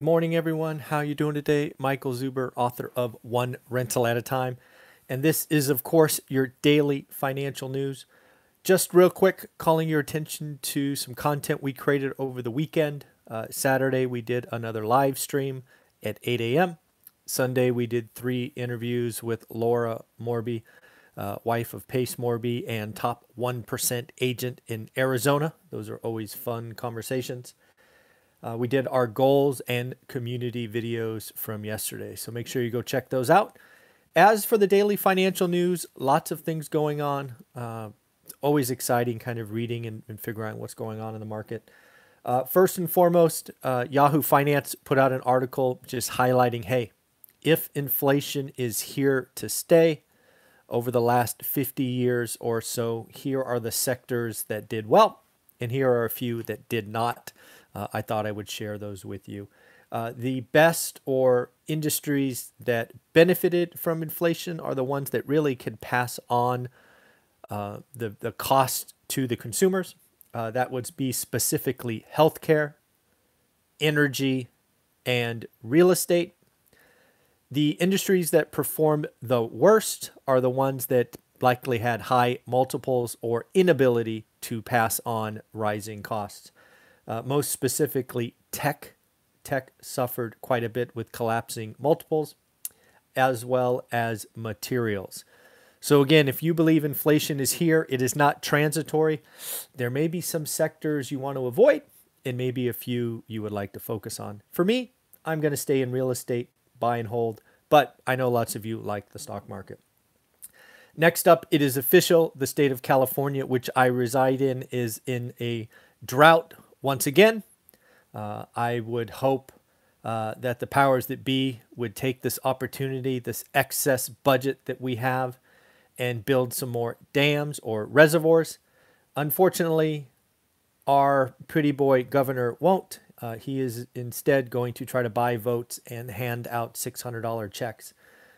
Morning, everyone. How you doing today? Michael Zuber, author of One Rental at a Time, and this is, of course, your daily financial news. Just real quick, calling your attention to some content we created over the weekend. Uh, Saturday, we did another live stream at 8 a.m. Sunday, we did three interviews with Laura Morby, uh, wife of Pace Morby, and top 1% agent in Arizona. Those are always fun conversations. Uh, we did our goals and community videos from yesterday. So make sure you go check those out. As for the daily financial news, lots of things going on. Uh, always exciting kind of reading and, and, figuring out what's going on in the market. Uh, first and foremost, uh, Yahoo Finance put out an article just highlighting hey, if inflation is here to stay over the last 50 years or so, here are the sectors that did well, and here are a few that did not uh, I thought I would share those with you. Uh, the best or industries that benefited from inflation are the ones that really could pass on uh, the, the cost to the consumers. Uh, that would be specifically healthcare, energy, and real estate. The industries that perform the worst are the ones that likely had high multiples or inability to pass on rising costs. Uh, most specifically, tech. Tech suffered quite a bit with collapsing multiples, as well as materials. So, again, if you believe inflation is here, it is not transitory. There may be some sectors you want to avoid, and maybe a few you would like to focus on. For me, I'm going to stay in real estate, buy and hold, but I know lots of you like the stock market. Next up, it is official. The state of California, which I reside in, is in a drought once again, uh, I would hope uh, that the powers that be would take this opportunity, this excess budget that we have, and build some more dams or reservoirs. Unfortunately, our pretty boy governor won't. Uh, he is instead going to try to buy votes and hand out $600 checks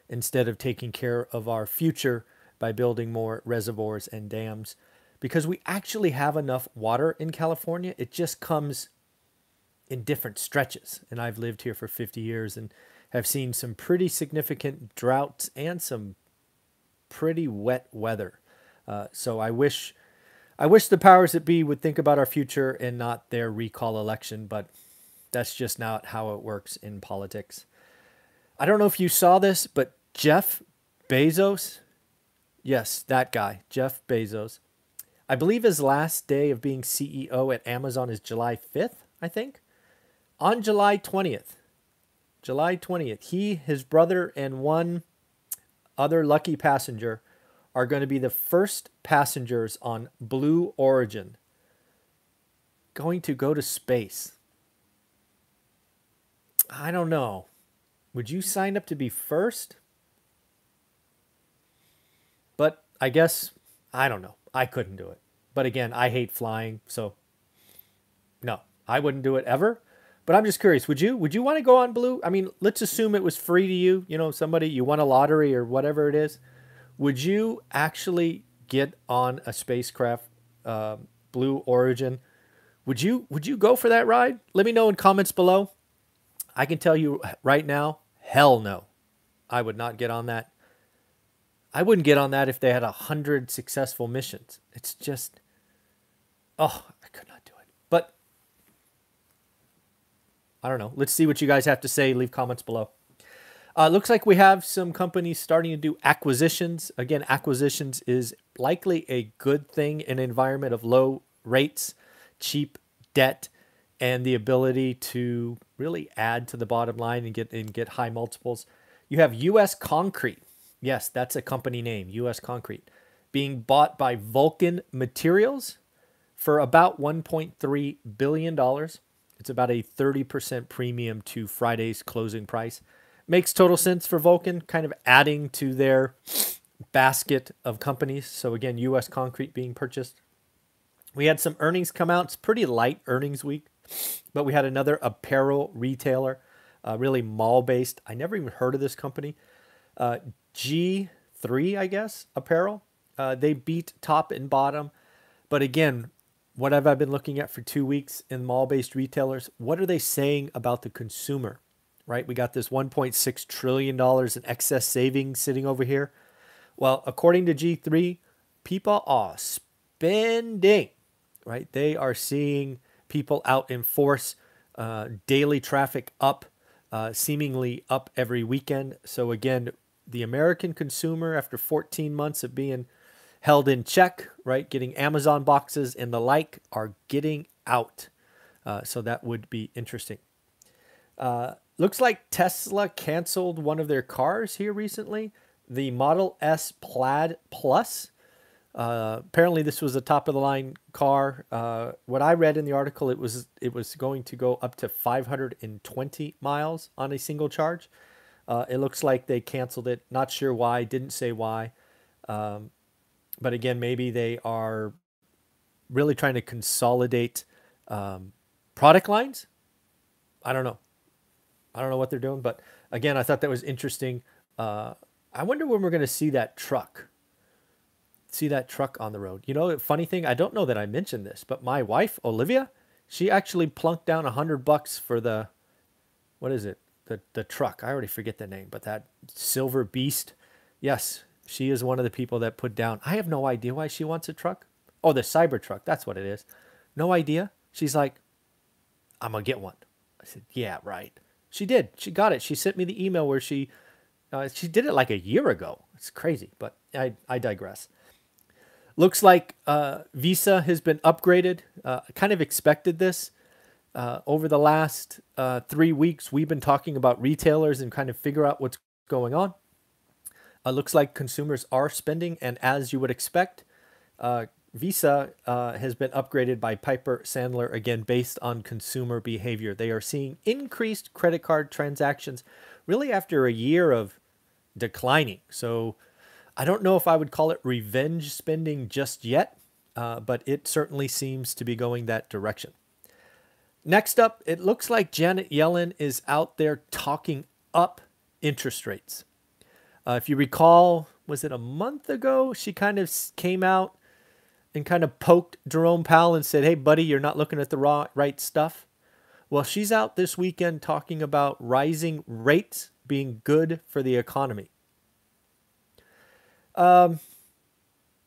instead of taking care of our future by building more reservoirs and dams because we actually have enough water in California. It just comes in different stretches. And I've lived here for 50 years and have seen some pretty significant droughts and some pretty wet weather. Uh, so I wish I wish the powers that be would think about our future and not their recall election, but that's just not how it works in politics. I don't know if you saw this, but Jeff Bezos, yes, that guy, Jeff Bezos, I believe his last day of being CEO at Amazon is July 5th, I think. On July 20th, July 20th, he, his brother, and one other lucky passenger are going to be the first passengers on Blue Origin going to go to space. I don't know. Would you sign up to be first? But I guess, I don't know. I couldn't do it. But again, I hate flying, so no, I wouldn't do it ever. But I'm just curious, would you would you want to go on Blue? I mean, let's assume it was free to you, you know, somebody you won a lottery or whatever it is. Would you actually get on a spacecraft uh, Blue Origin? Would you would you go for that ride? Let me know in comments below. I can tell you right now, hell no. I would not get on that. I wouldn't get on that if they had a hundred successful missions. It's just, oh, I could not do it. But I don't know. Let's see what you guys have to say. Leave comments below. Uh, looks like we have some companies starting to do acquisitions. Again, acquisitions is likely a good thing in an environment of low rates, cheap debt, and the ability to really add to the bottom line and get and get high multiples. You have U.S. Concrete Yes, that's a company name, US Concrete, being bought by Vulcan Materials for about $1.3 billion. It's about a 30% premium to Friday's closing price. Makes total sense for Vulcan, kind of adding to their basket of companies. So, again, US Concrete being purchased. We had some earnings come out. It's pretty light earnings week, but we had another apparel retailer, uh, really mall based. I never even heard of this company. Uh, G3, I guess, apparel. Uh, they beat top and bottom. But again, what have I been looking at for two weeks in mall based retailers? What are they saying about the consumer? Right? We got this $1.6 trillion in excess savings sitting over here. Well, according to G3, people are spending, right? They are seeing people out in force, uh, daily traffic up, uh, seemingly up every weekend. So, again, the American consumer, after 14 months of being held in check, right? Getting Amazon boxes and the like are getting out. Uh, so that would be interesting. Uh, looks like Tesla canceled one of their cars here recently, the Model S Plaid Plus. Uh, apparently, this was a top of the line car. Uh, what I read in the article, it was it was going to go up to 520 miles on a single charge. Uh, it looks like they canceled it. Not sure why. Didn't say why. Um, but again, maybe they are really trying to consolidate um, product lines. I don't know. I don't know what they're doing, but again, I thought that was interesting. Uh, I wonder when we're going to see that truck. See that truck on the road. You know, funny thing, I don't know that I mentioned this, but my wife, Olivia, she actually plunked down a hundred bucks for the, what is it? The the truck. I already forget the name, but that silver beast. Yes, she is one of the people that put down. I have no idea why she wants a truck. Oh, the cyber truck. That's what it is. No idea. She's like, I'm to get one. I said, Yeah, right. She did. She got it. She sent me the email where she uh, she did it like a year ago. It's crazy, but I, I digress. Looks like uh, Visa has been upgraded. Uh, kind of expected this. Uh, over the last uh, three weeks, we've been talking about retailers and kind of figure out what's going on. Uh, looks like consumers are spending, and as you would expect, uh, Visa uh, has been upgraded by Piper Sandler again based on consumer behavior. They are seeing increased credit card transactions really after a year of declining. So I don't know if I would call it revenge spending just yet, uh, but it certainly seems to be going that direction. Next up, it looks like Janet Yellen is out there talking up interest rates. Uh, if you recall, was it a month ago? She kind of came out and kind of poked Jerome Powell and said, Hey, buddy, you're not looking at the raw, right stuff. Well, she's out this weekend talking about rising rates being good for the economy. Um,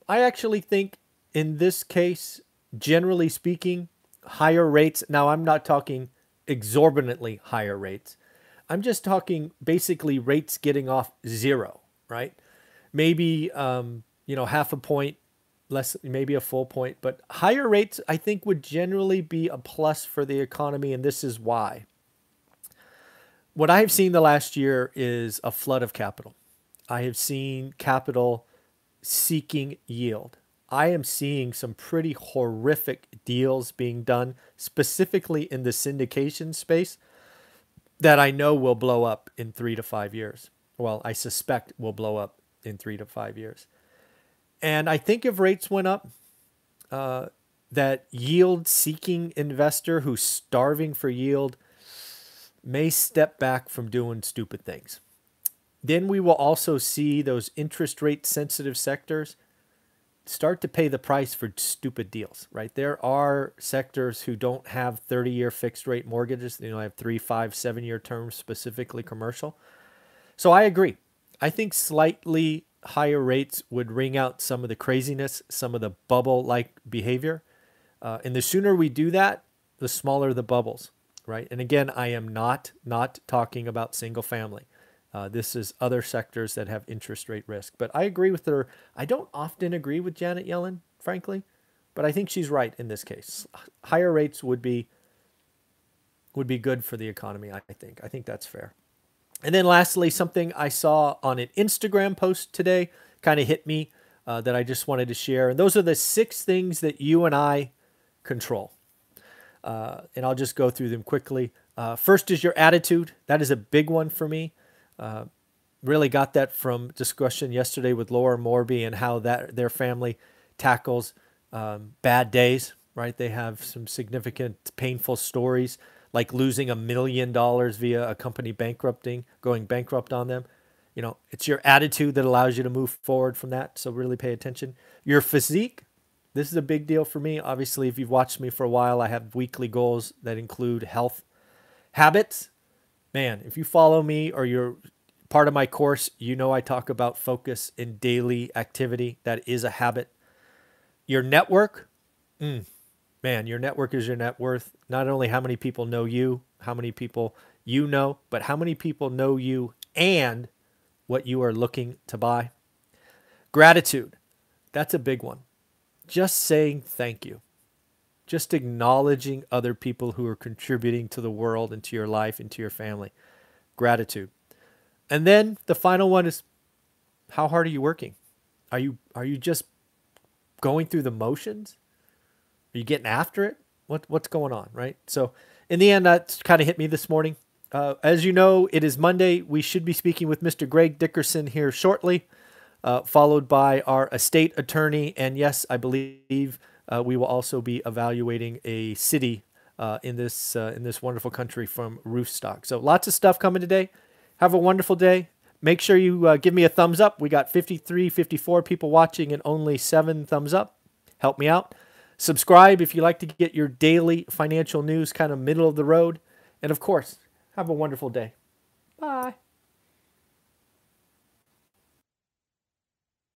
I actually think in this case, generally speaking, higher rates. Now, I'm not talking exorbitantly higher rates. I'm just talking basically rates getting off zero, right? Maybe um, you know half a point, less maybe a full point, but higher rates I think would generally be a plus for the economy, and this is why. What I have seen the last year is a flood of capital. I have seen capital seeking yield. I am seeing some pretty horrific deals being done, specifically in the syndication space that I know will blow up in three to five years. Well, I suspect will blow up in three to five years. And I think if rates went up, uh, that yield seeking investor who's starving for yield may step back from doing stupid things. Then we will also see those interest rate sensitive sectors start to pay the price for stupid deals, right? There are sectors who don't have 30 year fixed rate mortgages, you know, have three, five, seven year terms, specifically commercial. So I agree. I think slightly higher rates would wring out some of the craziness, some of the bubble like behavior. Uh, and the sooner we do that, the smaller the bubbles, right? And again, I am not not talking about single family. Uh, this is other sectors that have interest rate risk. But I agree with her. I don't often agree with Janet Yellen, frankly, but I think she's right in this case. Higher rates would be would be good for the economy, I think. I think that's fair. And then lastly, something I saw on an Instagram post today kind of hit me uh, that I just wanted to share. And those are the six things that you and I control. Uh, and I'll just go through them quickly. Uh, first is your attitude. That is a big one for me. Uh, really got that from discussion yesterday with Laura Morby and how that their family tackles um, bad days. Right, they have some significant, painful stories like losing a million dollars via a company bankrupting, going bankrupt on them. You know, it's your attitude that allows you to move forward from that. So really pay attention. Your physique, This is a big deal for me. Obviously, if you've watched me for a while, I have weekly goals that include health habits. Man, if you follow me or you're part of my course, you know I talk about focus in daily activity. That is a habit. Your network, mm, man, your network is your net worth. Not only how many people know you, how many people you know, but how many people know you and what you are looking to buy. Gratitude, that's a big one. Just saying thank you. Just acknowledging other people who are contributing to the world and to your life and to your family. Gratitude. And then the final one is how hard are you working? Are you are you just going through the motions? Are you getting after it? What what's going on, right? So in the end, that's kind of hit me this morning. Uh, as you know, it is Monday. We should be speaking with Mr. Greg Dickerson here shortly, uh, followed by our estate attorney. And yes, I believe uh, we will also be evaluating a city uh, in this uh, in this wonderful country from Roofstock. So lots of stuff coming today. Have a wonderful day. Make sure you uh, give me a thumbs up. We got 53, 54 people watching and only seven thumbs up. Help me out. Subscribe if you like to get your daily financial news kind of middle of the road. And of course, have a wonderful day. Bye.